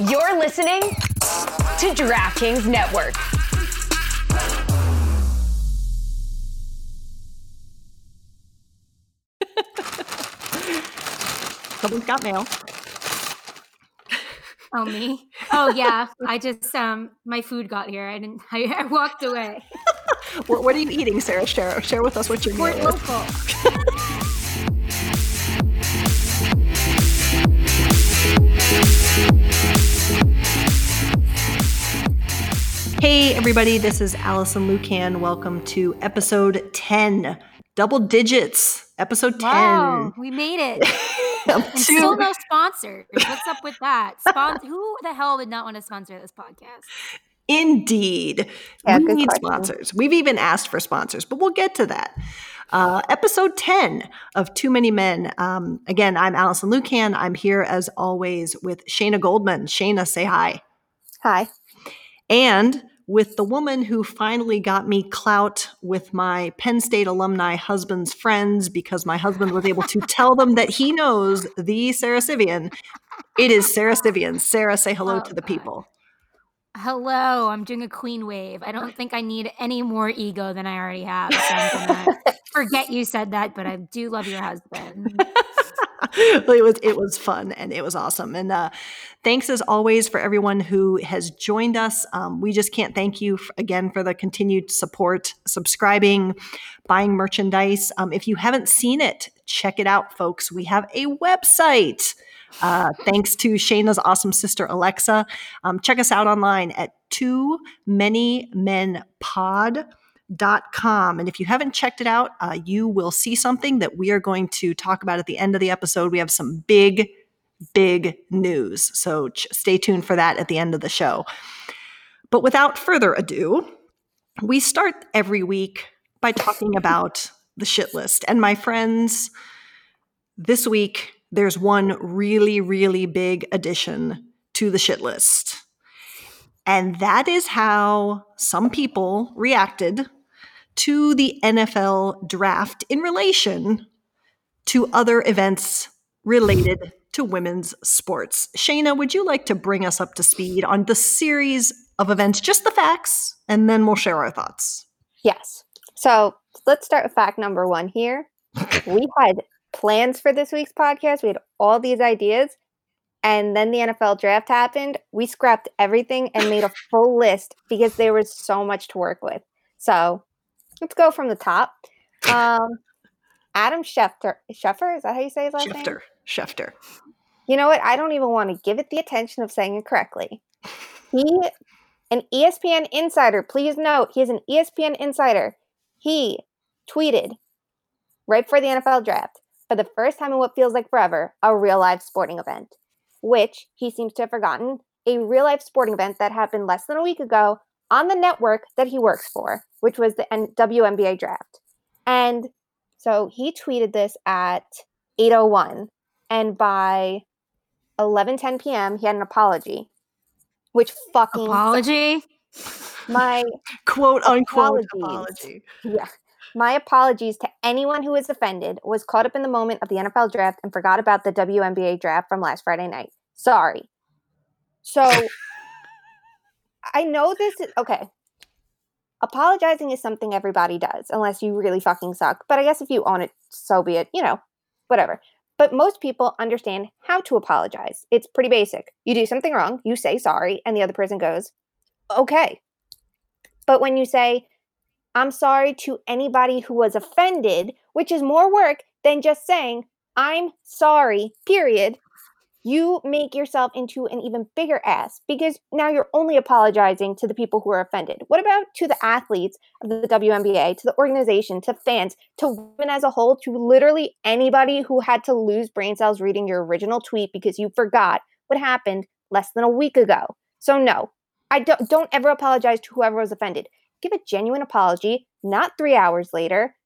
You're listening to DraftKings Network. Someone's got mail. Oh me? Oh yeah. I just um my food got here. I didn't. I, I walked away. what, what, are you eating, Sarah? Share share with us what you're Port eating. local. Hey everybody, this is Allison Lukan. Welcome to episode 10. Double digits. Episode 10. Wow, we made it. and still no sponsors. What's up with that? Spon- who the hell would not want to sponsor this podcast? Indeed. Yeah, we need question. sponsors. We've even asked for sponsors, but we'll get to that. Uh, episode 10 of Too Many Men. Um, again, I'm Allison Lukan. I'm here as always with Shayna Goldman. Shayna, say hi. Hi. And with the woman who finally got me clout with my Penn State alumni husband's friends because my husband was able to tell them that he knows the Sara Civian. It is Sara Civian. Sarah, say hello Oh, to the oh, God. people. Hello, I'm doing a queen wave. I don't think I need any more ego than I already have. So I'm gonna forget you said that, but I do love your husband. it was it was fun and it was awesome. And uh, thanks as always for everyone who has joined us. Um, we just can't thank you again for the continued support, subscribing, buying merchandise. Um, if you haven't seen it, check it out, folks. We have a website. Uh, thanks to Shayna's awesome sister Alexa. Um, check us out online at Too Many Men Pod com. And if you haven't checked it out, uh, you will see something that we are going to talk about at the end of the episode. We have some big, big news. So ch- stay tuned for that at the end of the show. But without further ado, we start every week by talking about the shit list. And my friends, this week, there's one really, really big addition to the shit list. And that is how some people reacted to the NFL draft in relation to other events related to women's sports. Shayna, would you like to bring us up to speed on the series of events, just the facts, and then we'll share our thoughts? Yes. So let's start with fact number one here. we had plans for this week's podcast. We had all these ideas. And then the NFL draft happened. We scrapped everything and made a full list because there was so much to work with. So let's go from the top. Um, Adam Schefter. Schefter? Is that how you say his last name? Schefter. Schefter. You know what? I don't even want to give it the attention of saying it correctly. He, an ESPN insider, please note, he is an ESPN insider. He tweeted right before the NFL draft, for the first time in what feels like forever, a real live sporting event, which he seems to have forgotten, a real life sporting event that happened less than a week ago on the network that he works for, which was the N- WNBA draft. And so he tweeted this at 801 and by 11:10 p.m. he had an apology, which fucking Apology. my Quote unquote apology. yeah. My apologies to anyone who was offended, was caught up in the moment of the NFL draft, and forgot about the WNBA draft from last Friday night. Sorry. So I know this is okay. Apologizing is something everybody does, unless you really fucking suck. But I guess if you own it, so be it. You know, whatever. But most people understand how to apologize. It's pretty basic. You do something wrong, you say sorry, and the other person goes, okay. But when you say, I'm sorry to anybody who was offended, which is more work than just saying, I'm sorry, period, you make yourself into an even bigger ass because now you're only apologizing to the people who are offended. What about to the athletes of the WNBA, to the organization, to fans, to women as a whole, to literally anybody who had to lose brain cells reading your original tweet because you forgot what happened less than a week ago? So, no, I don't, don't ever apologize to whoever was offended. Give a genuine apology, not three hours later,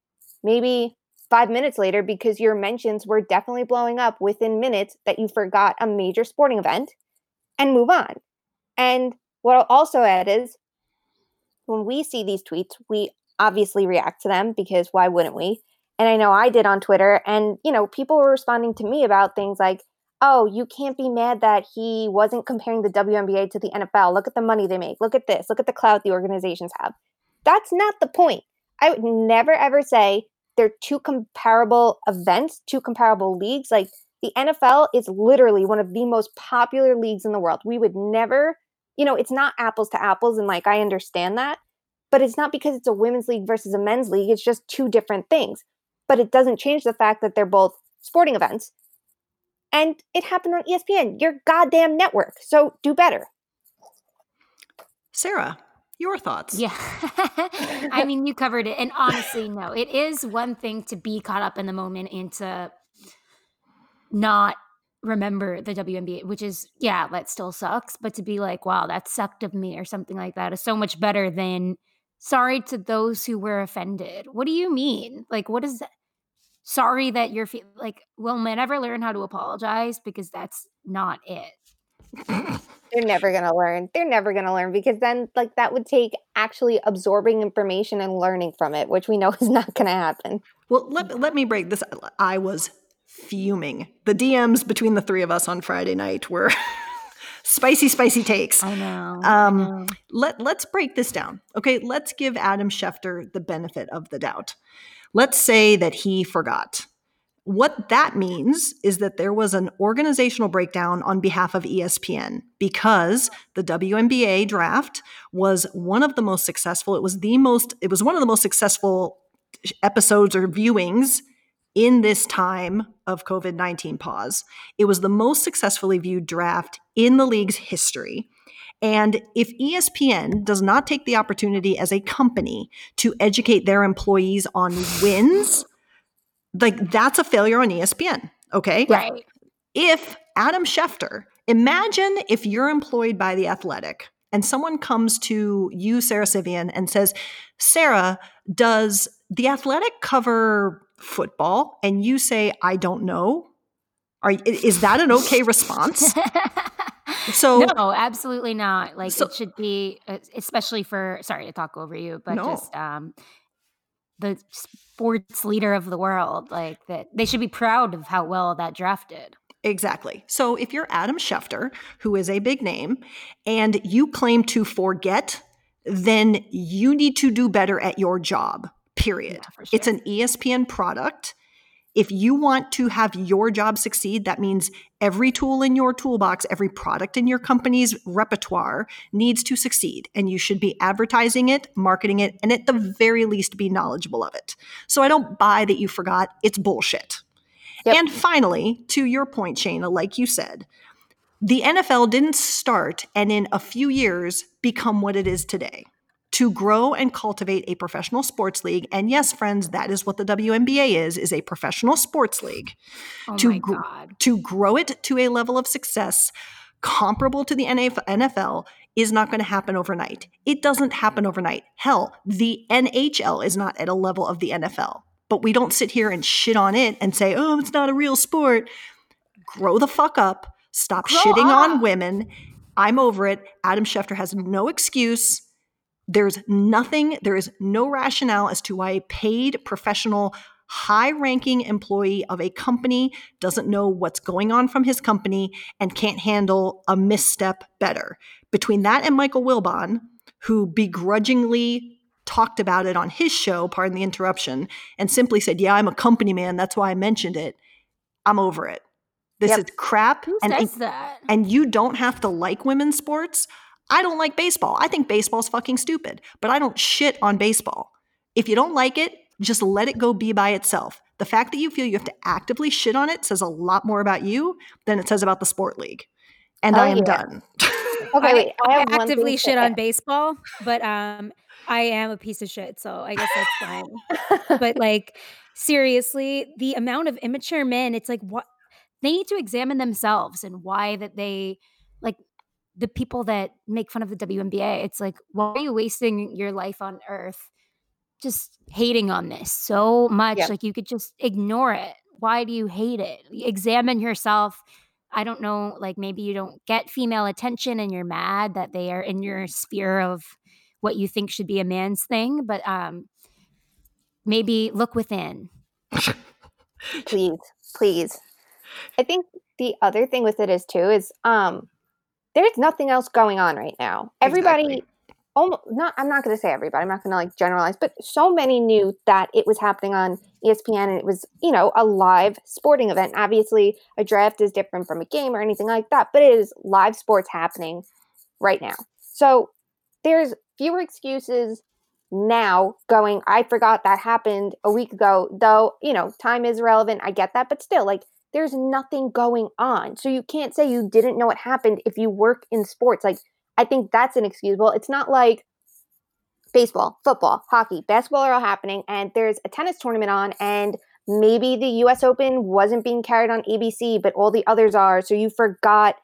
maybe five minutes later, because your mentions were definitely blowing up within minutes that you forgot a major sporting event, and move on. And what I'll also add is when we see these tweets, we obviously react to them because why wouldn't we? And I know I did on Twitter, and you know, people were responding to me about things like, oh, you can't be mad that he wasn't comparing the WNBA to the NFL. Look at the money they make. Look at this. Look at the clout the organizations have. That's not the point. I would never ever say they're two comparable events, two comparable leagues. Like the NFL is literally one of the most popular leagues in the world. We would never, you know, it's not apples to apples. And like, I understand that, but it's not because it's a women's league versus a men's league. It's just two different things. But it doesn't change the fact that they're both sporting events. And it happened on ESPN, your goddamn network. So do better. Sarah, your thoughts? Yeah. I mean, you covered it. And honestly, no, it is one thing to be caught up in the moment and to not remember the WNBA, which is, yeah, that still sucks. But to be like, wow, that sucked of me or something like that is so much better than sorry to those who were offended. What do you mean? Like, what is that? Sorry that you're fe- like, we'll never learn how to apologize because that's not it. They're never going to learn. They're never going to learn because then, like, that would take actually absorbing information and learning from it, which we know is not going to happen. Well, let, let me break this. I was fuming. The DMs between the three of us on Friday night were spicy, spicy takes. I know. Um, I know. Let let's break this down. Okay, let's give Adam Schefter the benefit of the doubt. Let's say that he forgot. What that means is that there was an organizational breakdown on behalf of ESPN because the WNBA draft was one of the most successful. It was the most. It was one of the most successful episodes or viewings in this time of COVID 19 pause. It was the most successfully viewed draft in the league's history. And if ESPN does not take the opportunity as a company to educate their employees on wins, like that's a failure on ESPN. Okay. Right. If Adam Schefter, imagine if you're employed by The Athletic and someone comes to you, Sara Civian, and says, Sarah, does The Athletic cover football? And you say, I don't know. Are, is that an okay response? So no, absolutely not. Like So- it should be, especially for. Sorry to talk over you, but No. just um, the sports leader of the world, like that, they should be proud of how well that drafted. Exactly. So if you're Adam Schefter, who is a big name, and you claim to forget, then you need to do better at your job, period. Yeah, for It's an ESPN product. If you want to have your job succeed, that means every tool in your toolbox, every product in your company's repertoire needs to succeed. And you should be advertising it, marketing it, and at the very least be knowledgeable of it. So I don't buy that you forgot. It's bullshit. Yep. And finally, to your point, Shayna, like you said, the NFL didn't start and in a few years become what it is today. To grow and cultivate a professional sports league, and yes, friends, that is what the WNBA is, is a professional sports league. Oh To my gr- god! To grow it to a level of success comparable to the NFL is not going to happen overnight. It doesn't happen overnight. Hell, the NHL is not at a level of the NFL. But we don't sit here and shit on it and say, oh, it's not a real sport. Grow the fuck up. Stop Grow shitting on women. I'm over it. Adam Schefter has no excuse. There's nothing, there is no rationale as to why a paid professional, high ranking employee of a company doesn't know what's going on from his company and can't handle a misstep better. Between that and Michael Wilbon, who begrudgingly talked about it on his show, pardon the interruption, and simply said, Yeah, I'm a company man. That's why I mentioned it. I'm over it. This Yep. is crap. Who and, says and, that? and you don't have to like women's sports. I don't like baseball. I think baseball's fucking stupid, but I don't shit on baseball. If you don't like it, just let it go be by itself. The fact that you feel you have to actively shit on it says a lot more about you than it says about the sport league. And Oh, I am yeah. done. Okay, I, wait. I, I have one actively thing to shit on baseball, but um, I am a piece of shit, so I guess that's fine. but like seriously, the amount of immature men, it's like what they need to examine themselves and why that they like the people that make fun of the WNBA. It's like why are you wasting your life on earth just hating on this so much? Yeah. Like you could just ignore it. Why do you hate it? Examine yourself. I don't know, like maybe you don't get female attention and you're mad that they are in your sphere of what you think should be a man's thing, but um maybe look within. please, please. I think the other thing with it is too is um there's nothing else going on right now. Everybody Exactly. almost not I'm not going to say everybody. I'm not going to like generalize, but so many knew that it was happening on ESPN and it was, you know, a live sporting event. Obviously, a draft is different from a game or anything like that, but it is live sports happening right now. So, there's fewer excuses now going I forgot that happened a week ago, though, you know, time is relevant. I get that, but still like there's nothing going on. So you can't say you didn't know what happened if you work in sports. Like I think that's inexcusable. It's not like baseball, football, hockey, basketball are all happening, and there's a tennis tournament on, and maybe the US Open wasn't being carried on ABC, but all the others are. So you forgot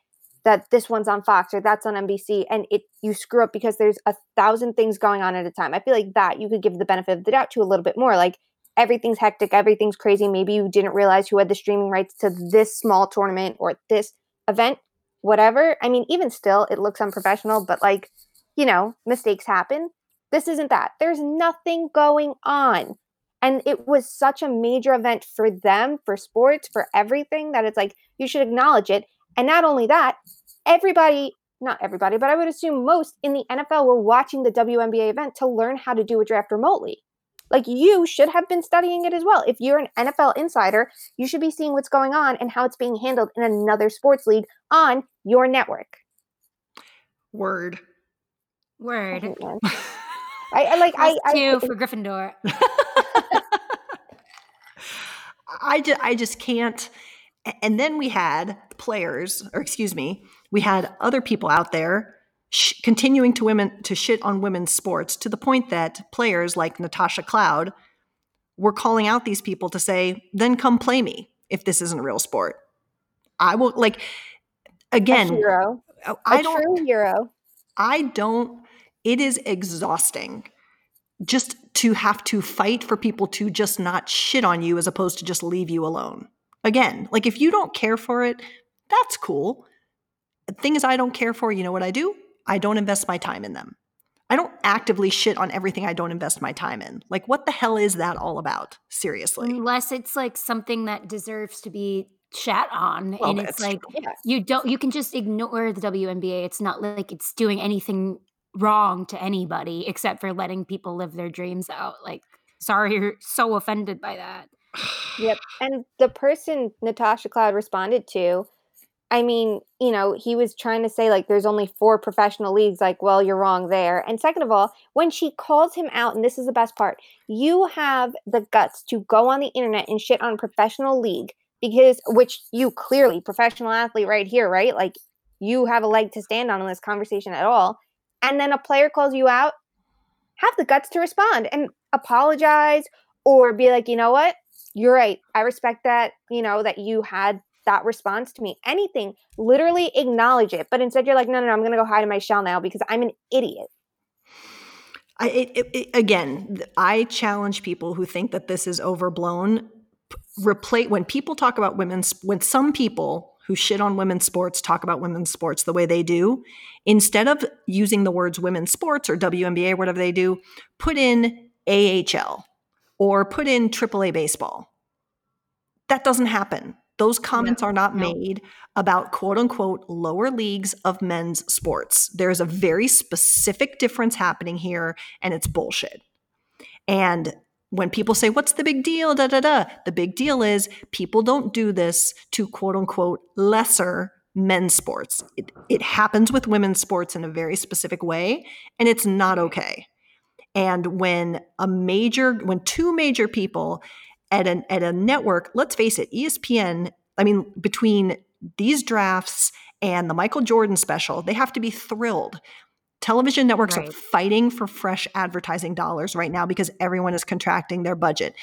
that this one's on Fox or that's on NBC, and it you screw up because there's a thousand things going on at a time. I feel like that you could give the benefit of the doubt to a little bit more. Like everything's hectic, everything's crazy. Maybe you didn't realize who had the streaming rights to this small tournament or this event, whatever. I mean, even still, it looks unprofessional, but like, you know, mistakes happen. This isn't that. There's nothing going on. And it was such a major event for them, for sports, for everything that it's like you should acknowledge it. And not only that, everybody, not everybody, but I would assume most in the NFL were watching the WNBA event to learn how to do a draft remotely. Like you should have been studying it as well. If you're an NFL insider, you should be seeing what's going on and how it's being handled in another sports league on your network. Word. Word. I, I like I, Plus I two for Gryffindor. I just, I just can't. And then we had players, or excuse me, we had other people out there sh- continuing to women to shit on women's sports to the point that players like Natasha Cloud were calling out these people to say, "Then come play me if this isn't a real sport." I will like a again. hero, I a don't. true hero. I don't, it is exhausting just to have to fight for people to just not shit on you as opposed to just leave you alone. Again, like if you don't care for it, that's cool. Things I don't care for, you know what I do? I don't invest my time in them. I don't actively shit on everything I don't invest my time in. Like, what the hell is that all about? Seriously. Unless it's like something that deserves to be chat on. Well, and it's like Yeah. you don't you can just ignore the WNBA. It's not like it's doing anything wrong to anybody except for letting people live their dreams out. Like, sorry you're so offended by that. Yep. And the person Natasha Cloud responded to, I mean, you know, he was trying to say like there's only four professional leagues. Like, well, you're wrong there. And second of all, when she calls him out, and this is the best part, you have the guts to go on the internet and shit on professional league because, which you clearly, professional athlete right here, right? Like, you have a leg to stand on in this conversation at all. And then a player calls you out, have the guts to respond and apologize or be like, you know what? You're right. I respect that, you know, that you had that response to me. Anything, literally acknowledge it. But instead, you're like, no, no, no, I'm going to go hide in my shell now because I'm an idiot. I, it, it, again, I challenge people who think that this is overblown. Replace when people talk about women's, when some people who shit on women's sports talk about women's sports the way they do, instead of using the words women's sports or WNBA, whatever they do, put in AHL or put in AAA baseball. That doesn't happen. Those comments are not no. made about quote unquote lower leagues of men's sports. There's a very specific difference happening here, and it's bullshit. And when people say, What's the big deal? Da da da. The big deal is people don't do this to quote unquote lesser men's sports. It, it happens with women's sports in a very specific way, and it's not okay. And when a major, when two major people at an at a network, let's face it, ESPN, I mean, between these drafts and the Michael Jordan special, they have to be thrilled. Television networks are fighting for fresh advertising dollars right now because everyone is contracting their budget.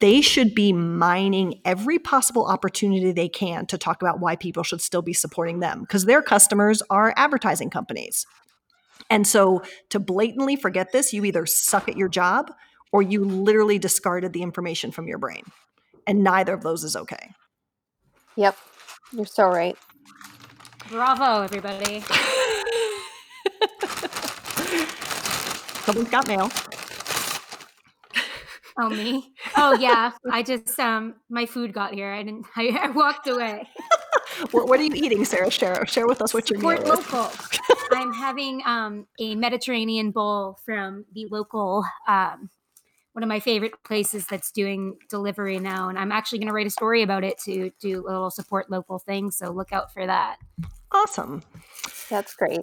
They should be mining every possible opportunity they can to talk about why people should still be supporting them because their customers are advertising companies. And so to blatantly forget this, you either suck at your job or you literally discarded the information from your brain. And neither of those is okay. Yep. You're so right. Bravo, everybody. Someone's got mail. Oh me? Oh yeah. I just um my food got here. I didn't I, I walked away. what, what, are you eating, Sarah? Share share with us what you're eating. local. I'm having um, a Mediterranean bowl from the local um, one of my favorite places that's doing delivery now. And I'm actually going to write a story about it to do a little support local thing. So look out for that. Awesome. That's great.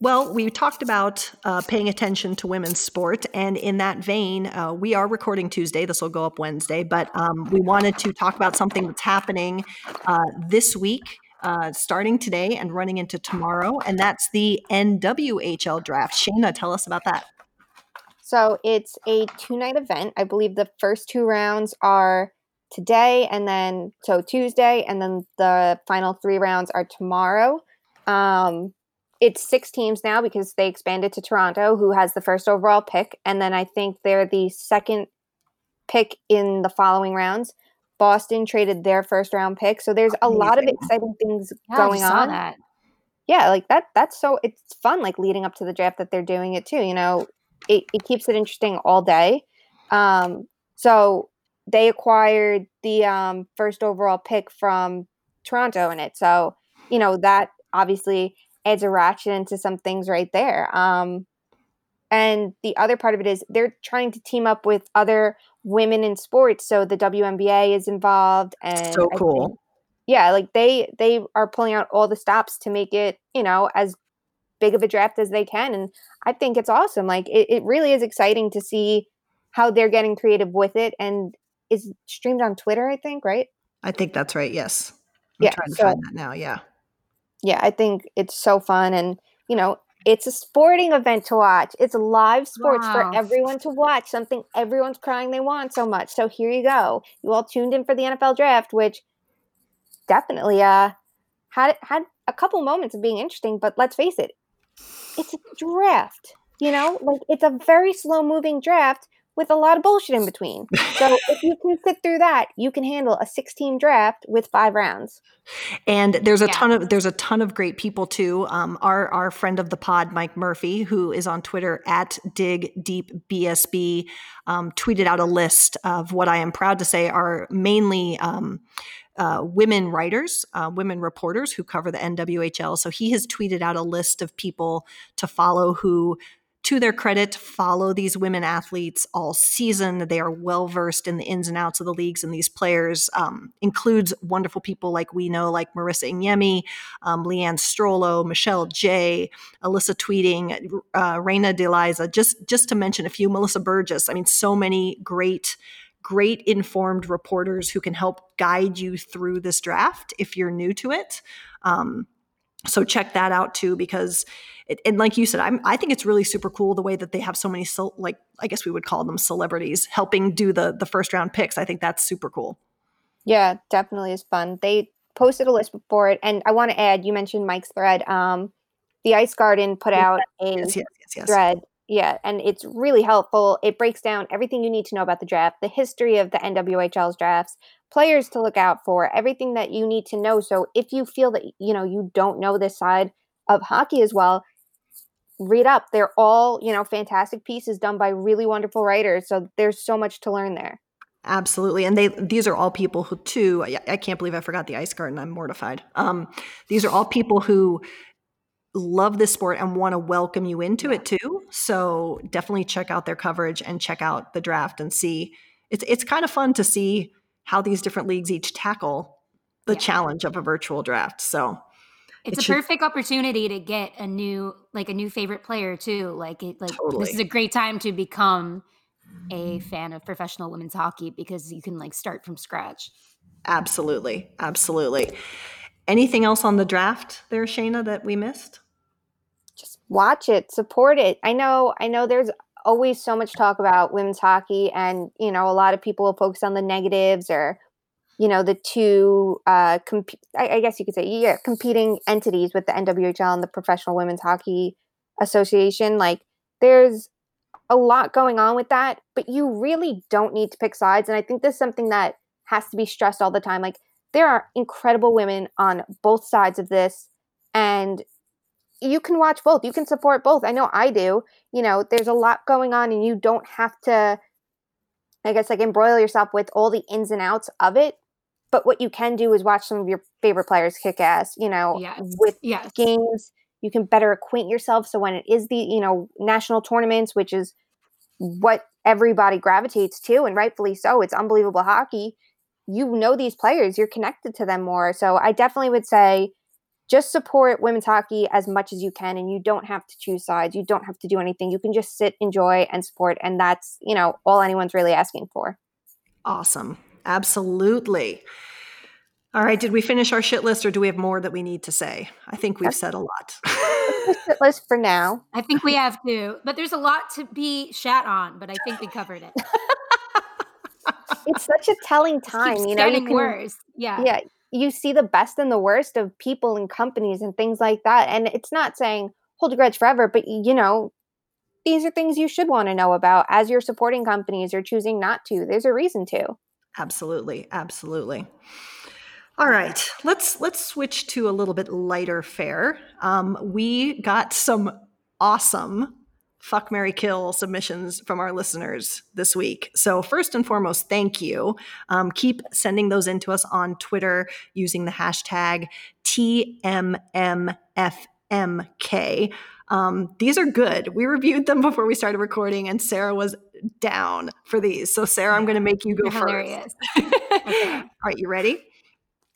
Well, we talked about uh, paying attention to women's sport. And in that vein, uh, we are recording Tuesday. This will go up Wednesday. But um, we wanted to talk about something that's happening uh, this week. Uh, starting today and running into tomorrow, and that's the NWHL draft. Shayna, tell us about that. So it's a two night event. I believe the first two rounds are today and then so Tuesday, and then the final three rounds are tomorrow. Um, it's six teams now because they expanded to Toronto, who has the first overall pick, and then I think they're the second pick in the following rounds. Boston traded their first round pick, so there's a lot of exciting things yeah, going on. That. Yeah, like that. That's so it's fun. Like leading up to the draft, that they're doing it too. You know, it, it keeps it interesting all day. Um, so they acquired the um, first overall pick from Toronto in it. So, you know, that obviously adds a ratchet into some things right there. Um, and the other part of it is they're trying to team up with other women in sports. So the WNBA is involved and so cool. Think, yeah, like they they are pulling out all the stops to make it, you know, as big of a draft as they can. And I think it's awesome. Like it, it really is exciting to see how they're getting creative with it and is streamed on Twitter, I think, right? I think that's right. Yes. I'm yeah, trying to so, find that now. Yeah. Yeah, I think it's so fun and you know, it's a sporting event to watch. It's live sports wow. for everyone to watch, something everyone's crying they want so much. So here you go. You all tuned in for the NFL draft, which definitely uh had had a couple moments of being interesting, but let's face it, it's a draft. You know, like it's a very slow moving draft with a lot of bullshit in between. So if you can sit through that, you can handle a 16 draft with five rounds. And there's a yeah. ton of there's a ton of great people too. Um, our our friend of the pod, Mike Murphy, who is on Twitter at Dig Deep BSB, um, tweeted out a list of what I am proud to say are mainly. Um, uh, women writers, uh, women reporters who cover the NWHL. So he has tweeted out a list of people to follow who to their credit, follow these women athletes all season. They are well versed in the ins and outs of the leagues, and these players um, includes wonderful people like we know, like Marissa Ingemi, um, Leanne Strollo, Michelle Jay, Alyssa Tweeting, uh, Reina DeLiza, just just to mention a few. Melissa Burgess. I mean, so many great great informed reporters who can help guide you through this draft if you're new to it. Um, so check that out too, because it, and like you said, I'm, I think it's really super cool the way that they have so many, so, like I guess we would call them celebrities helping do the the first round picks. I think that's super cool. Yeah, definitely is fun. They posted a list before it, and I want to add. You mentioned Mike's thread. Um, the Ice Garden put out a yes, yes, yes, thread yeah, and it's really helpful. It breaks down everything you need to know about the draft, the history of the NWHL's drafts, players to look out for, everything that you need to know. So if you feel that you know you don't know this side of hockey as well, read up. They're all, you know, fantastic pieces done by really wonderful writers. So there's so much to learn there. Absolutely. And they these are all people who too I, I can't believe I forgot the ice garden. I'm mortified. Um, these are all people who love this sport and want to welcome you into it too. So definitely check out their coverage and check out the draft and see. It's it's kind of fun to see how these different leagues each tackle the yeah. challenge of a virtual draft. So it's it a should, perfect opportunity to get a new like a new favorite player too. Like it like totally. this is a great time to become a mm-hmm. fan of professional women's hockey because you can like start from scratch. Absolutely. Absolutely. Anything else on the draft there, Shayna, that we missed? Watch it, support it. I know, I know there's always so much talk about women's hockey and, you know, a lot of people will focus on the negatives or, you know, the two, uh, comp- I, I guess you could say, yeah, competing entities with the NWHL and the Professional Women's Hockey Association. Like there's a lot going on with that, but you really don't need to pick sides. And I think this is something that has to be stressed all the time. Like there are incredible women on both sides of this. And you can watch both. You can support both. I know I do. You know, there's a lot going on and you don't have to I guess like embroil yourself with all the ins and outs of it. but what you can do is watch some of your favorite players kick ass, you know, Yes. with Yes. games. You can better acquaint yourself. So when it is the, you know, national tournaments, which is what everybody gravitates to, and rightfully so, it's unbelievable hockey. You know these players, you're connected to them more. So I definitely would say just support women's hockey as much as you can and you don't have to choose sides you don't have to do anything you can just sit enjoy and support and that's you know all anyone's really asking for Awesome. Absolutely. All right. Did we finish our shit list or do we have more that we need to say? I think we've said a lot. Shit list for now I think we have to, but there's a lot to be shat on. But I think we covered it. it's such a telling Just time keeps you know you getting can, worse. Yeah. yeah you see the best and the worst of people and companies and things like that and it's not saying hold a grudge forever but you know these are things you should want to know about as you're supporting companies or choosing not to there's a reason to Absolutely. Absolutely. All right. Let's let's switch to a little bit lighter fare. Um, we got some awesome fuck Mary Kill submissions from our listeners this week. So first and foremost, thank you. Um, keep sending those in to us on Twitter using the hashtag TMMFMK. Um, these are good. We reviewed them before we started recording, and Sarah was down for these. So Sarah, I'm going to make you go They're first. hilarious. All right, you ready?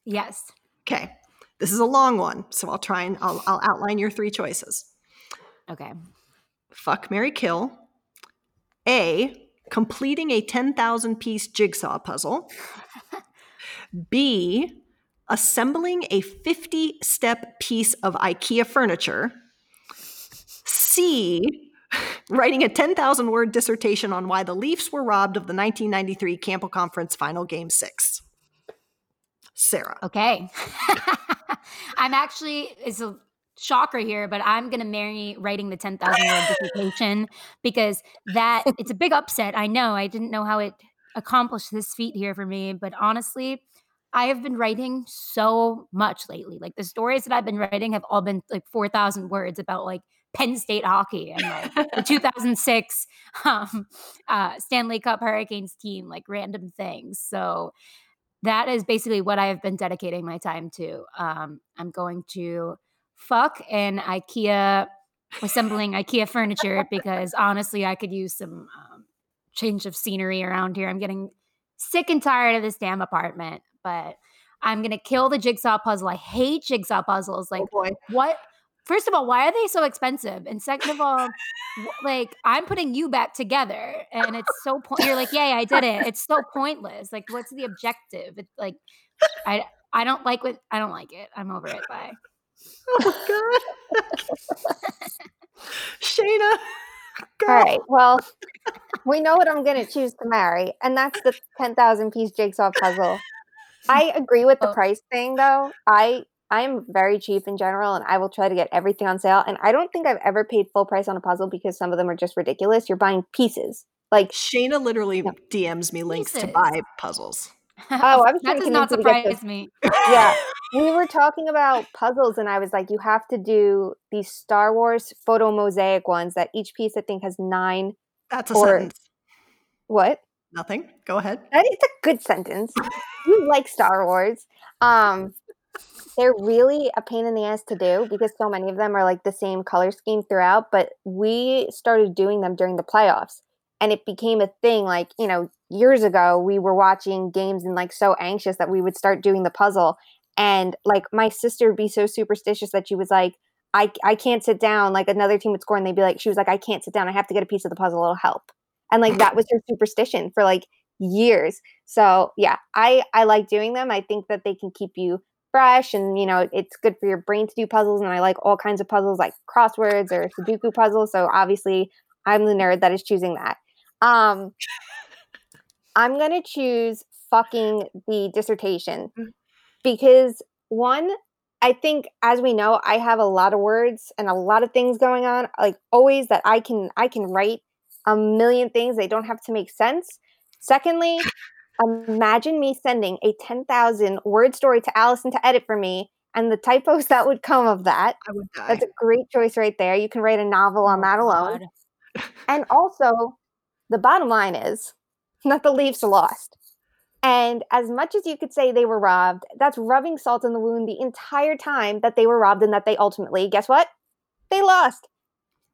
Yes. Okay. This is a long one, so I'll try and I'll, I'll outline your three choices. Okay. Fuck Mary Kill. A. Completing a 10,000 piece jigsaw puzzle. B. Assembling a 50 step piece of IKEA furniture. C. Writing a 10,000 word dissertation on why the Leafs were robbed of the 1993 Campbell Conference Final Game 6. Sarah. Okay. I'm actually it's a shocker here, but I'm gonna marry writing the 10,000 word dissertation because that it's a big upset. I know. I didn't know how it accomplished this feat here for me, but honestly, I have been writing so much lately. Like the stories that I've been writing have all been like 4,000 words about like Penn State hockey and like the 2006 um, uh, Stanley Cup Hurricanes team, like random things. So that is basically what I have been dedicating my time to. Um, I'm going to fuck an IKEA assembling IKEA furniture because honestly, I could use some um, change of scenery around here. I'm getting sick and tired of this damn apartment, but I'm gonna kill the jigsaw puzzle. I hate jigsaw puzzles. Like, oh what? First of all, why are they so expensive? And second of all, like I'm putting you back together, and it's so po- you're like, yay, I did it. It's so pointless. Like, what's the objective? It's like, I I don't like what I don't like it. I'm over it. Bye. Oh my god. Shayna. Go. All right. Well, we know what I'm going to choose to marry, and that's the 10,000 piece jigsaw puzzle. I agree with the Oh. price thing, though. I I'm very cheap in general, and I will try to get everything on sale. And I don't think I've ever paid full price on a puzzle because some of them are just ridiculous. You're buying pieces. Like, Shayna literally Yeah. DMs me links to buy puzzles. Oh, I was that does not convince you to get surprise me. yeah, we were talking about puzzles, and I was like, you have to do these Star Wars photo mosaic ones that each piece I think has nine. That's a Or- sentence. What? Nothing. Go ahead. That is a good sentence. you like Star Wars. Um, they're really a pain in the ass to do because so many of them are like the same color scheme throughout. But we started doing them during the playoffs, and it became a thing. Like you know, years ago, we were watching games and like so anxious that we would start doing the puzzle. And like my sister would be so superstitious that she was like, I, I can't sit down. Like another team would score and they'd be like, she was like, I can't sit down. I have to get a piece of the puzzle. It'll help. And like that was her superstition for like years. So yeah, I I like doing them. I think that they can keep you fresh and you know it's good for your brain to do puzzles and I like all kinds of puzzles like crosswords or Sudoku puzzles. So obviously I'm the nerd that is choosing that. Um I'm gonna choose fucking the dissertation Mm. because one, I think as we know, I have a lot of words and a lot of things going on, like always that I can I can write a million things. They don't have to make sense. Secondly, imagine me sending a 10,000 word story to Allison to edit for me and the typos that would come of that. I would die. That's a great choice right there. You can write a novel on Oh, that alone. And also, the bottom line is that the Leafs lost. And as much as you could say they were robbed, that's rubbing salt in the wound the entire time that they were robbed and that they ultimately, guess what? They lost.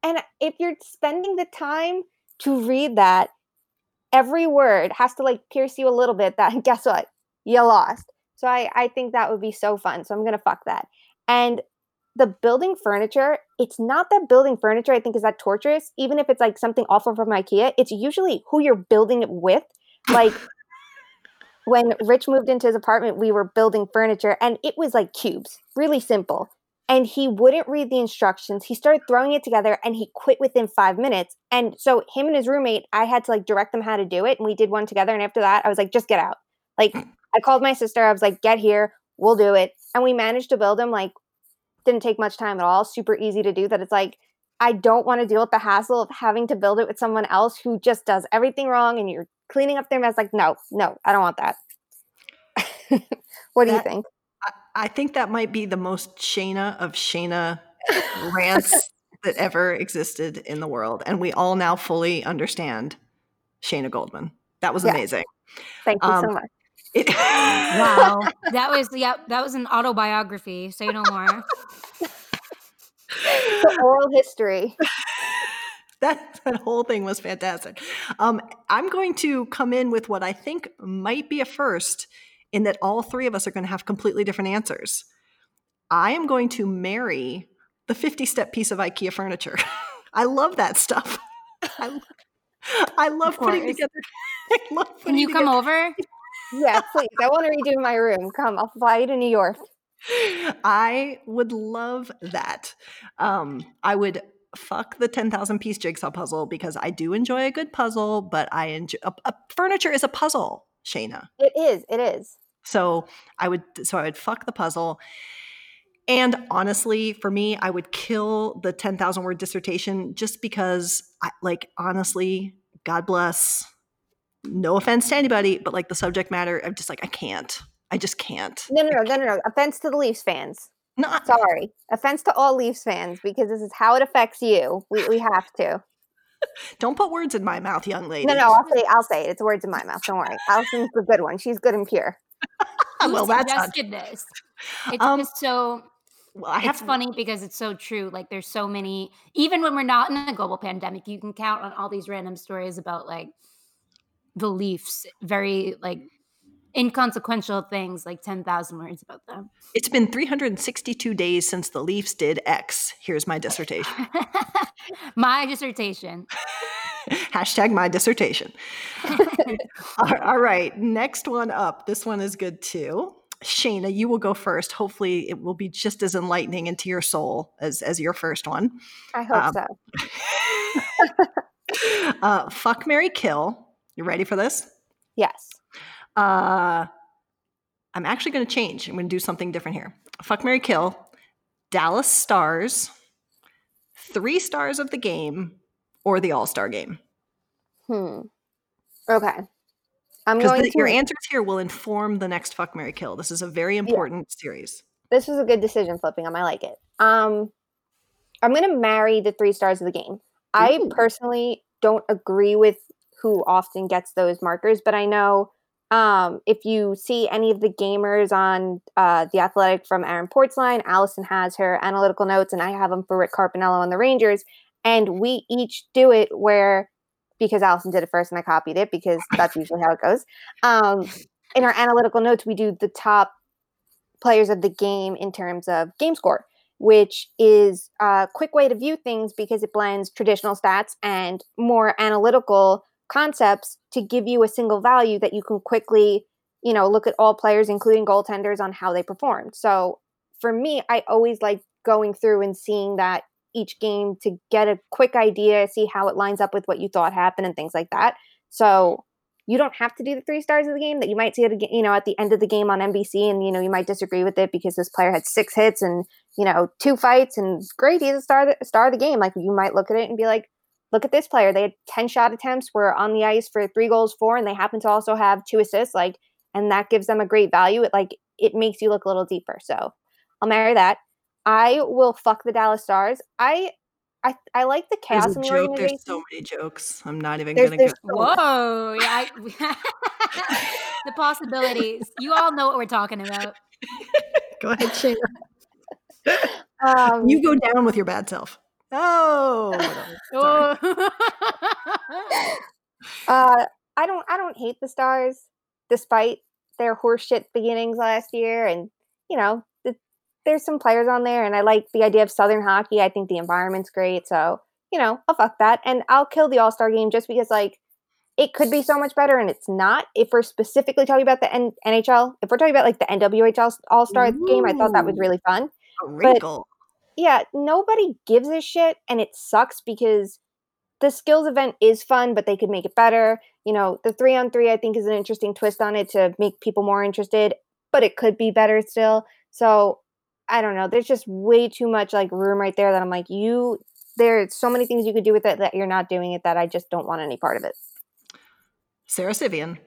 And if you're spending the time to read that, every word has to like pierce you a little bit that guess what? You lost. So I, I think that would be so fun. So I'm gonna fuck that. And the building furniture, it's not that building furniture I think is that torturous, even if it's like something awful from IKEA, it's usually who you're building it with. Like when Rich moved into his apartment, we were building furniture and it was like cubes, really simple. And he wouldn't read the instructions. He started throwing it together and he quit within five minutes. And so, him and his roommate, I had to like direct them how to do it. And we did one together. And after that, I was like, just get out. Like, hmm. I called my sister. I was like, get here. We'll do it. And we managed to build them like, didn't take much time at all. Super easy to do that. It's like, I don't want to deal with the hassle of having to build it with someone else who just does everything wrong and you're cleaning up their mess. Like, no, no, I don't want that. what do That- you think? I, I think that might be the most Shayna of Shayna rants that ever existed in the world. And we all now fully understand Shayna Goldman. That was Yeah. amazing. Thank you so um, much. It- Wow. that was yeah, that was an autobiography. Say no more. The oral history. that, that whole thing was fantastic. Um, I'm going to come in with what I think might be a first in that all three of us are going to have completely different answers. I am going to marry the 50 step piece of IKEA furniture. I love that stuff. I, I love putting together. I love Can you come together- over? Yeah, please. I want to redo my room. Come, I'll fly you to New York. I would love that. Um, I would fuck the 10,000 piece jigsaw puzzle because I do enjoy a good puzzle, but I enjoy a, a furniture is a puzzle, Shayna. It is. It is. So I would so I would fuck the puzzle. And honestly, for me, I would kill the 10,000 word dissertation just because I like honestly, God bless. No offense to anybody, but like the subject matter, I'm just like I can't. I just can't. No, no, no, no, no, no. Offense to the Leafs fans. Not Sorry. Offense to all Leafs fans because this is how it affects you. We, we have to. don't put words in my mouth, young lady. No, no, I'll say I'll say it. It's words in my mouth. Don't worry. Allison's the good one. She's good and pure. Well, that's not, suggested this? It's Um, just so well, I have it's to- funny because it's so true. Like there's so many even when we're not in a global pandemic, you can count on all these random stories about like the Leafs, very like inconsequential things like 10,000 words about them. It's been 362 days since the Leafs did X. Here's my dissertation. My dissertation. Hashtag my dissertation. all all right, next one up. This one is good too. Shayna, you will go first. Hopefully, it will be just as enlightening into your soul as as your first one. I hope Um, so. uh, fuck Mary Kill. You ready for this? Yes. Uh, I'm actually going to change. I'm going to do something different here. Fuck Mary Kill. Dallas Stars. Three stars of the game or the All Star game. Hmm. Okay. I'm going to. your answers here will inform the next Fuck Mary Kill. This is a very important series. this was a good decision flipping. Them. I like it. Um, I'm going to marry the three stars of the game. I personally don't agree with who often gets those markers, but I know um, if you see any of the gamers on uh, the Athletic from Aaron Portzline, Allison has her analytical notes, and I have them for Rick Carpiniello on the Rangers, and we each do it where because Allison did it first and I copied it because that's usually how it goes. Um, in our analytical notes, we do the top players of the game in terms of game score, which is a quick way to view things because it blends traditional stats and more analytical concepts to give you a single value that you can quickly, you know, look at all players, including goaltenders, on how they performed. So for me, I always like going through and seeing that each game to get a quick idea, see how it lines up with what you thought happened and things like that. So you don't have to do the three stars of the game that you might see at you know at the end of the game on NBC and you know you might disagree with it because this player had six hits and you know two fights and great he's a star the, star of the game like you might look at it and be like look at this player they had 10 shot attempts were on the ice for three goals four and they happen to also have two assists like and that gives them a great value it like it makes you look a little deeper so I'll marry that I will fuck the Dallas Stars I I I like the chaos There's in the joke. organization. There's so many jokes. I'm not even There's- gonna there's go. so- Whoa. Yeah. I- the possibilities. You all know what we're talking about. Go ahead, Shayna. Um, You go down with your bad self. Oh, whatever. Oh. Uh, I don't I don't hate the stars, despite their horseshit beginnings last year, and you know the, there's some players on there, and I like the idea of Southern hockey. I think the environment's great, so you know I'll fuck that, and I'll kill the All Star game just because like it could be so much better, and it's not. If we're specifically talking about the N- NHL, if we're talking about like the NWHL All Star game, I thought that was really fun. a wrinkle. yeah, nobody gives a shit, and it sucks because the skills event is fun, but they could make it better. You know, the three on three, I think, is an interesting twist on it to make people more interested, but it could be better still. So I don't know. There's just way too much like room right there that I'm like, you. There's so many things you could do with it that you're not doing it that I just don't want any part of it. Sara Civian.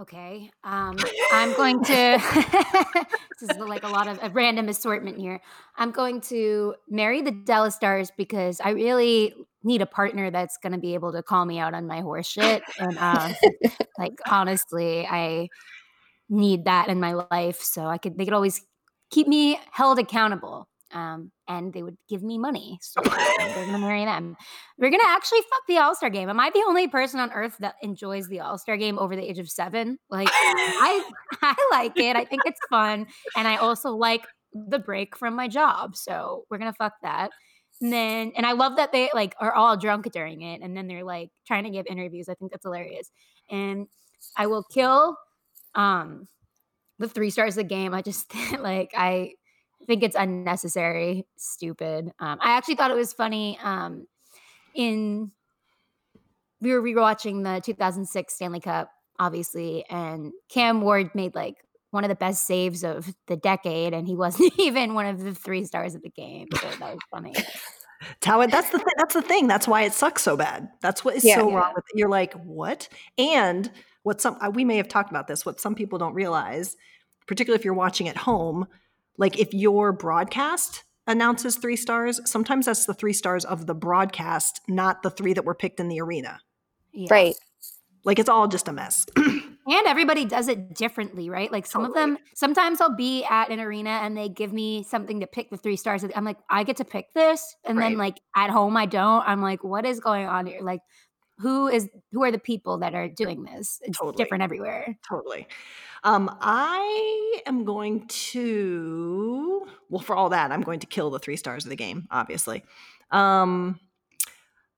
Okay. Um, I'm going to. this is like a lot of a random assortment here. I'm going to marry the Dallas Stars because I really need a partner that's going to be able to call me out on my horse shit. And uh, like honestly, I need that in my life so I could. They could always keep me held accountable. Um, and they would give me money. So we're gonna marry them. We're gonna actually fuck the All Star game. Am I the only person on earth that enjoys the All Star game over the age of seven? Like I, I like it. I think it's fun, and I also like the break from my job. So we're gonna fuck that. And then, and I love that they like are all drunk during it, and then they're like trying to give interviews. I think that's hilarious. And I will kill, um, the three stars of the game. I just like I think it's unnecessary, stupid. Um, I actually thought it was funny. Um, in we were rewatching the 2006 Stanley Cup, obviously, and Cam Ward made like one of the best saves of the decade, and he wasn't even one of the three stars of the game. So that was funny. That's that's the th- that's the thing. That's why it sucks so bad. That's what is Yeah. so Yeah. wrong with it. You're like, what? And what some we may have talked about this. What some people don't realize, particularly if you're watching at home, like if your broadcast announces three stars, sometimes that's the three stars of the broadcast, not the three that were picked in the arena. Yeah. Right. Like it's all just a mess. And everybody does it differently, right? Like some of them, sometimes I'll be at an arena and they give me something to pick the three stars. I'm like, I get to pick this. And Right. then like at home, I don't. I'm like, what is going on here? Like, who is, who are the people that are doing this? It's Totally. different everywhere. Totally. Um, I am going to well, for all that, I'm going to kill the three stars of the game, obviously. Um,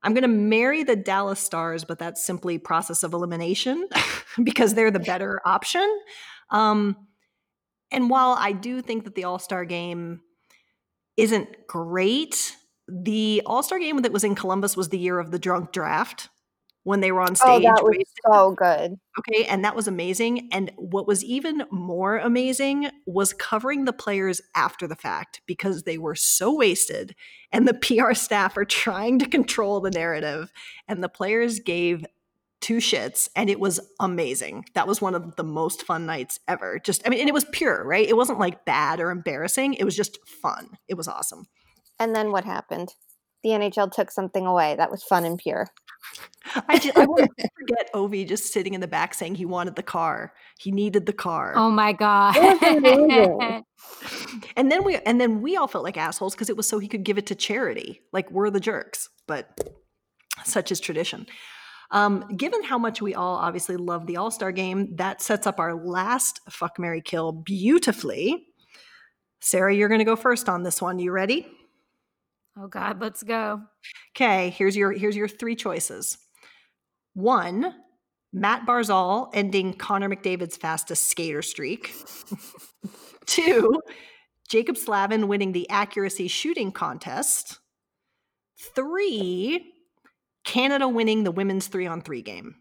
I'm going to marry the Dallas Stars, but that's simply process of elimination because they're the better option. Um, and while I do think that the All Star game isn't great, the All Star game that was in Columbus was the year of the drunk draft when they were on stage. Oh, that was so good. Okay, and that was amazing. And what was even more amazing was covering the players after the fact because they were so wasted and the PR staff are trying to control the narrative and the players gave two shits and it was amazing. That was one of the most fun nights ever. Just I mean, and it was pure, right? It wasn't like bad or embarrassing. It was just fun. It was awesome. And then what happened? The NHL took something away that was fun and pure. I just I won't forget Ovi just sitting in the back saying he wanted the car. He needed the car. Oh my God. It was amazing. and then we and then we all felt like assholes because it was so he could give it to charity like we're the jerks but such is tradition um, given how much we all obviously love the all-star game that sets up our last fuck mary kill beautifully sara you're going to go first on this one you ready oh God, let's go. okay here's your here's your three choices one matt barzal ending connor mcdavid's fastest skater streak Two, Jaccob Slavin winning the accuracy shooting contest. Three, Canada winning the women's three on three game.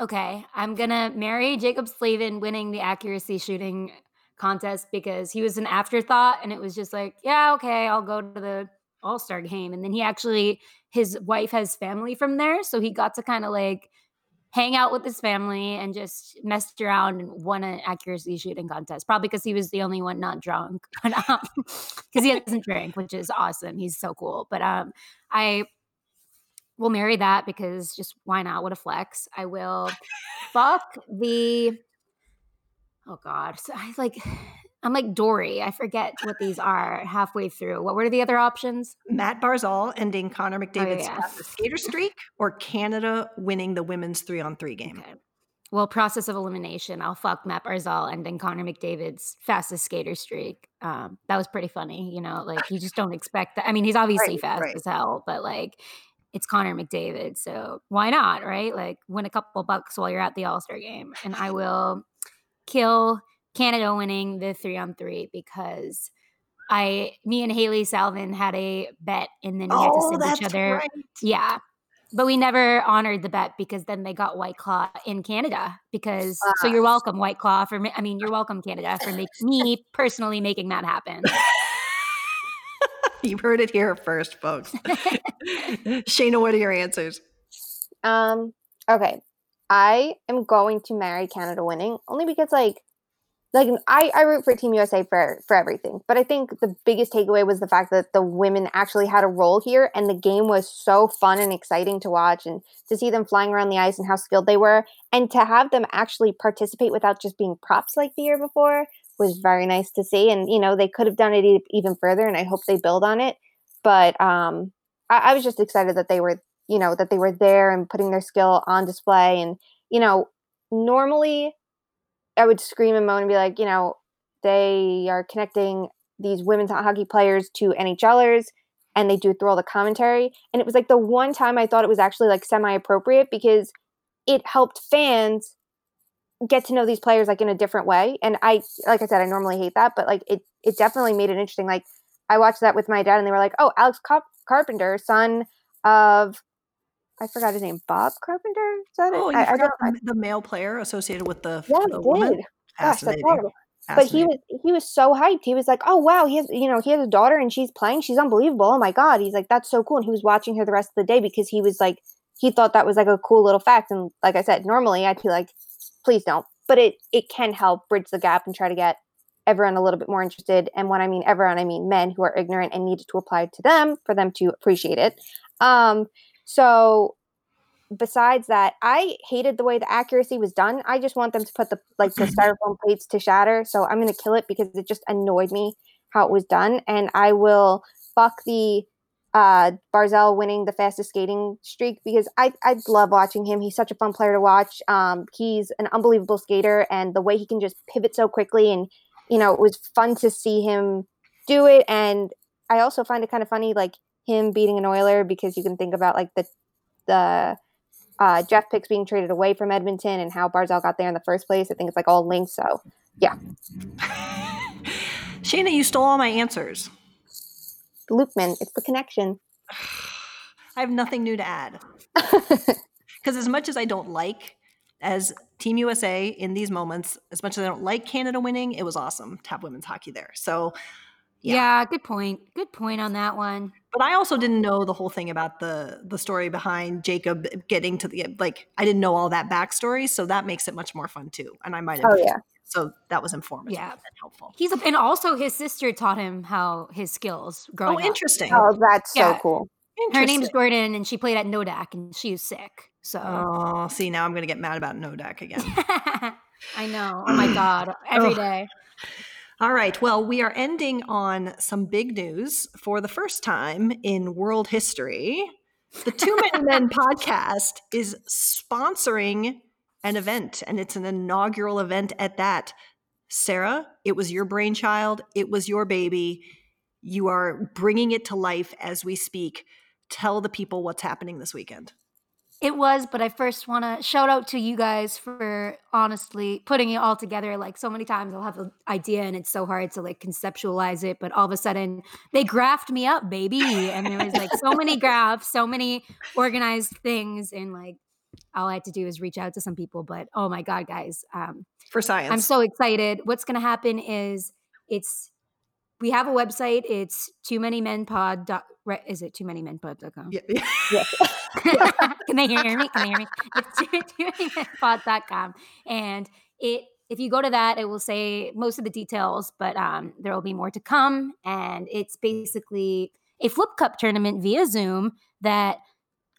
Okay, I'm gonna marry Jaccob Slavin winning the accuracy shooting contest because he was an afterthought, and it was just like, yeah, okay, I'll go to the All Star game, and then he actually his wife has family from there, so he got to kind of like hang out with his family and just messed around and won an accuracy shooting contest. Probably because he was the only one not drunk, because he doesn't drink, which is awesome. He's so cool. But um, I will marry that because just why not? What a flex! I will fuck the. Oh God, so I like. I'm like Dory. I forget what these are halfway through. What were the other options? Matt Barzal ending Connor Oh, McDavid's yeah. fastest skater streak, or Canada winning the women's three on three game. Okay. Well, process of elimination. I'll fuck Matt Barzal and then Connor McDavid's fastest skater streak. Um, that was pretty funny. You know, like you just don't expect that. I mean, he's obviously Right, fast right. as hell, but like it's Connor McDavid. So why not, right? Like win a couple bucks while you're at the All Star game. And I will kill Canada winning the three on three because I, me and Hailey Salvian had a bet and then we had to Oh, send each other. right. Yeah. But we never honored the bet because then they got White Claw in Canada. Because so you're welcome, White Claw, for ma- I mean, you're welcome, Canada, for make, me personally making that happen. You heard it here first, folks. Shayna, what are your answers? Um, okay. I am going to marry Canada winning only because like like I, I root for Team USA for for everything. But I think the biggest takeaway was the fact that the women actually had a role here and the game was so fun and exciting to watch and to see them flying around the ice and how skilled they were and to have them actually participate without just being props like the year before was very nice to see. And you know, they could have done it e- even further and I hope they build on it. But um I, I was just excited that they were you know that they were there and putting their skill on display and you know normally i would scream and moan and be like you know they are connecting these women's hockey players to nhlers and they do through all the commentary and it was like the one time i thought it was actually like semi appropriate because it helped fans get to know these players like in a different way and i like i said i normally hate that but like it it definitely made it interesting like i watched that with my dad and they were like oh alex Car- carpenter son of I forgot his name. Bob Carpenter. Is that Oh, it? you I, I don't. I, the, the male player associated with the, yeah, the woman. did. Gosh, that's Fascinating. horrible. But he was he was so hyped. He was like, "Oh wow, he has you know he has a daughter and she's playing. She's unbelievable. Oh my god." He's like, "That's so cool." And he was watching her the rest of the day because he was like, he thought that was like a cool little fact. And like I said, normally I'd be like, "Please don't," but it it can help bridge the gap and try to get everyone a little bit more interested. And when I mean everyone, I mean men who are ignorant and needed to apply to them for them to appreciate it. Um, so besides that, I hated the way the accuracy was done. I just want them to put the like the styrofoam plates to shatter. So I'm gonna kill it because it just annoyed me how it was done. And I will fuck the uh Barzal winning the fastest skating streak because I I love watching him. He's such a fun player to watch. Um he's an unbelievable skater and the way he can just pivot so quickly and you know, it was fun to see him do it and I also find it kind of funny like him beating an Oiler because you can think about like the the uh, Jeff Picks being traded away from Edmonton and how Barzal got there in the first place. I think it's like all linked. So yeah. Shayna, you stole all my answers. Lukan, it's the connection. I have nothing new to add. Because as much as I don't like as Team USA in these moments, as much as I don't like Canada winning, it was awesome to have women's hockey there. So, Yeah. Yeah. good point. Good point on that one. but I also didn't know the whole thing about the the story behind Jaccob getting to the like. I didn't know all that backstory, so that makes it much more fun too. And I might have. Oh yeah, So that was informative Yeah. and helpful. He's a, and also his sister taught him how his skills oh, growing Oh, up. interesting. oh that's Yeah. so cool. Her name's Interesting. Jordan, and she played at Nodak, and she was sick. So Oh, see, now I'm going to get mad about Nodak again. I know. Oh my god, every Ugh. day. All right. Well, we are ending on some big news for the first time in world history. The Too Many Men podcast is sponsoring an event, and it's an inaugural event at that. Sara, it was your brainchild, it was your baby. You are bringing it to life as we speak. Tell the people what's happening this weekend. It was, but I first want to shout out to you guys for honestly putting it all together. Like so many times, I'll have an idea and it's so hard to like conceptualize it, but all of a sudden they graphed me up, baby, and there was like so many graphs, so many organized things, and like all I had to do is reach out to some people. But oh my god, guys, um, For science. I'm so excited. What's going to happen is it's we have a website. It's too many men pod. Dot, is it too many men pod.com? Yeah. yeah. Can they hear me? Can they hear me? It's too, too many men pod.com. And it, if you go to that, it will say most of the details, but um, there will be more to come. And it's basically a flip cup tournament via Zoom that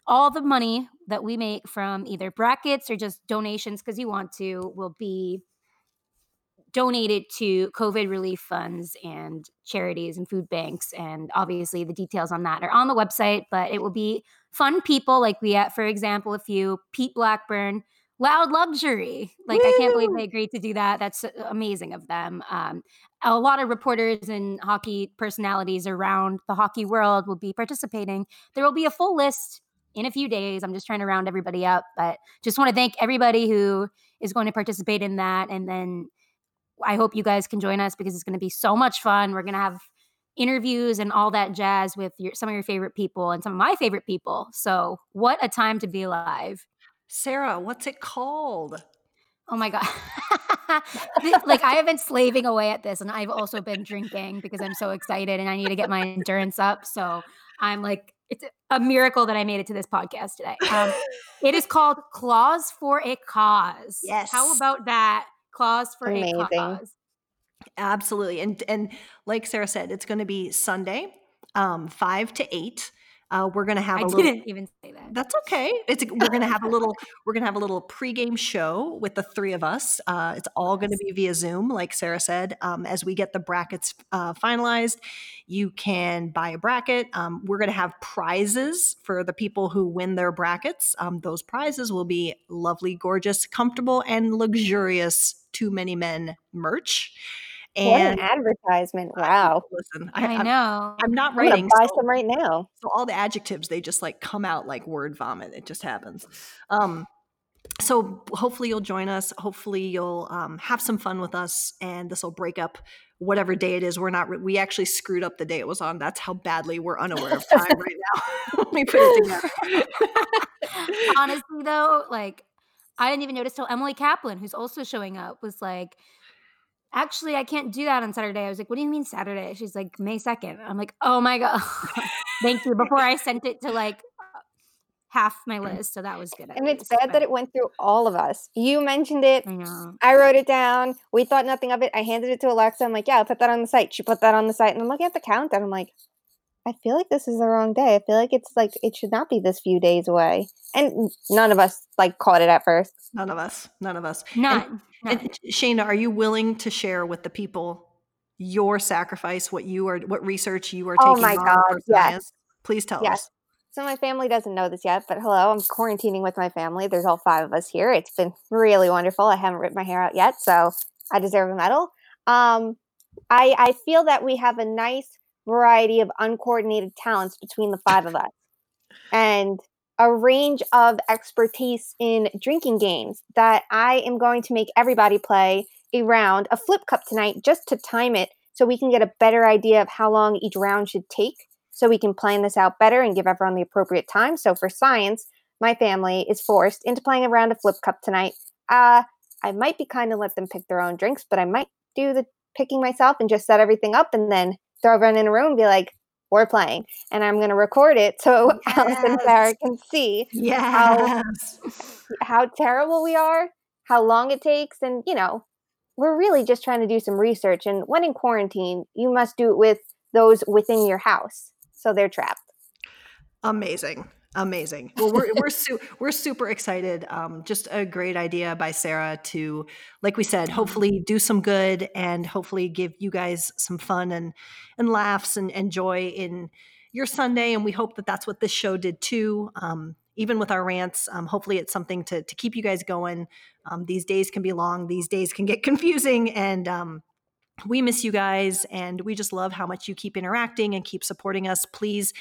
all the money that we make from either brackets or just donations because you want to will be donated to COVID relief funds and charities and food banks. And obviously, the details on that are on the website, but it will be fun people like we have, for example, a few Pete Blackburn, Loud Luxury. Like, Woo! I can't believe they agreed to do that. That's amazing of them. Um, a lot of reporters and hockey personalities around the hockey world will be participating. There will be a full list in a few days. I'm just trying to round everybody up, but just want to thank everybody who is going to participate in that. And then I hope you guys can join us because it's going to be so much fun. We're going to have interviews and all that jazz with your, some of your favorite people and some of my favorite people. So, what a time to be alive. Sara, what's it called? Oh my God. like I have been slaving away at this and I've also been drinking because I'm so excited and I need to get my endurance up. So I'm like, it's a miracle that I made it to this podcast today. Um, it is called Claws for a Cause. Yes. How about that? Claws for Amazing. a Cause. Absolutely. And and like Sara said, it's going to be Sunday, um, five to eight. Uh, we're gonna have. I a little, didn't even say that. That's okay. It's we're gonna have a little. We're gonna have a little pregame show with the three of us. Uh, it's all gonna be via Zoom, like Sarah said. Um, as we get the brackets uh, finalized, you can buy a bracket. Um, we're gonna have prizes for the people who win their brackets. Um, those prizes will be lovely, gorgeous, comfortable, and luxurious. Too many men merch. And what an advertisement! Wow. Listen, I, I know. I'm, I'm not I'm writing. buy so, some right now. So all the adjectives they just like come out like word vomit. It just happens. Um, so hopefully you'll join us. Hopefully you'll um, have some fun with us, and this will break up whatever day it is. We're not. We actually screwed up the day it was on. That's how badly we're unaware of time right now. Let me put it together. Honestly, though, like I didn't even notice till Emily Kaplan, who's also showing up, was like actually, I can't do that on Saturday. I was like, what do you mean Saturday? She's like, May 2nd. I'm like, oh my God. Thank you. Before I sent it to like half my list. So that was good. And it's bad but... that it went through all of us. You mentioned it. I know. I wrote it down. We thought nothing of it. I handed it to Alexa. I'm like, yeah, I'll put that on the site. She put that on the site. And I'm looking at the countdown. And I'm like, I feel like this is the wrong day. I feel like it's like it should not be this few days away. And none of us like caught it at first. None of us. None of us. None. And, and Shayna, are you willing to share with the people your sacrifice, what you are, what research you are taking? Oh my God! Yes. Please tell yes. us. So my family doesn't know this yet, but hello, I'm quarantining with my family. There's all five of us here. It's been really wonderful. I haven't ripped my hair out yet, so I deserve a medal. Um, I I feel that we have a nice variety of uncoordinated talents between the five of us and a range of expertise in drinking games that I am going to make everybody play a round, a flip cup tonight, just to time it so we can get a better idea of how long each round should take so we can plan this out better and give everyone the appropriate time. So for science, my family is forced into playing a round of flip cup tonight. Uh, I might be kind of let them pick their own drinks, but I might do the picking myself and just set everything up and then throw everyone in a room and be like, we're playing. And I'm going to record it so yes. Alice and Sara can see yes. how, how terrible we are, how long it takes. And, you know, we're really just trying to do some research. And when in quarantine, you must do it with those within your house. So they're trapped. Amazing. Amazing. Well, we're we're su- we're super excited. Um, just a great idea by Sara to, like we said, hopefully do some good and hopefully give you guys some fun and and laughs and, and joy in your Sunday. And we hope that that's what this show did too. Um, even with our rants, um, hopefully it's something to to keep you guys going. Um, these days can be long. These days can get confusing, and um, we miss you guys and we just love how much you keep interacting and keep supporting us. Please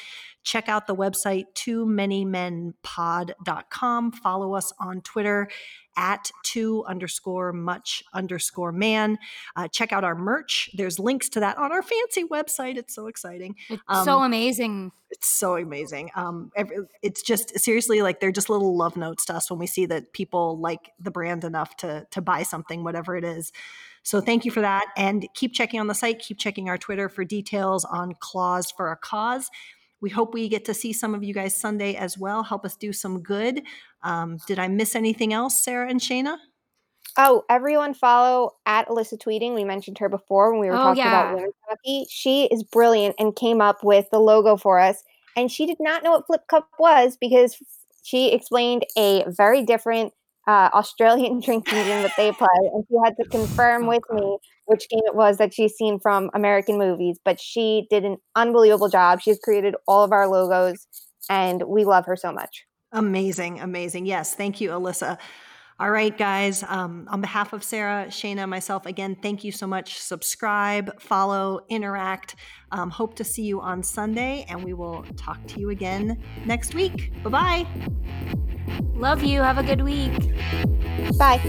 check out the website too many men pod.com. Follow us on Twitter at two underscore much underscore man. Uh, check out our merch. There's links to that on our fancy website. It's so exciting. It's um, so amazing. It's so amazing. Um, it's just seriously like they're just little love notes to us when we see that people like the brand enough to to buy something, whatever it is. So thank you for that. And keep checking on the site, keep checking our Twitter for details on Claws for a Cause. We hope we get to see some of you guys Sunday as well. Help us do some good. Um, did I miss anything else, Sara and Shayna? Oh, everyone follow at Alyssa Tweeting. We mentioned her before when we were Oh, talking yeah. about women's hockey. She is brilliant and came up with the logo for us. And she did not know what Flip Cup was because she explained a very different uh, Australian drinking game that they play. And she had to confirm with me which game it was that she's seen from American movies. But she did an unbelievable job. She's created all of our logos, and we love her so much. Amazing, amazing. Yes, thank you, Alyssa. All right, guys, um, on behalf of Sara, Shayna, myself, again, thank you so much. Subscribe, follow, interact. Um, hope to see you on Sunday, and we will talk to you again next week. Bye bye. Love you. Have a good week. Bye.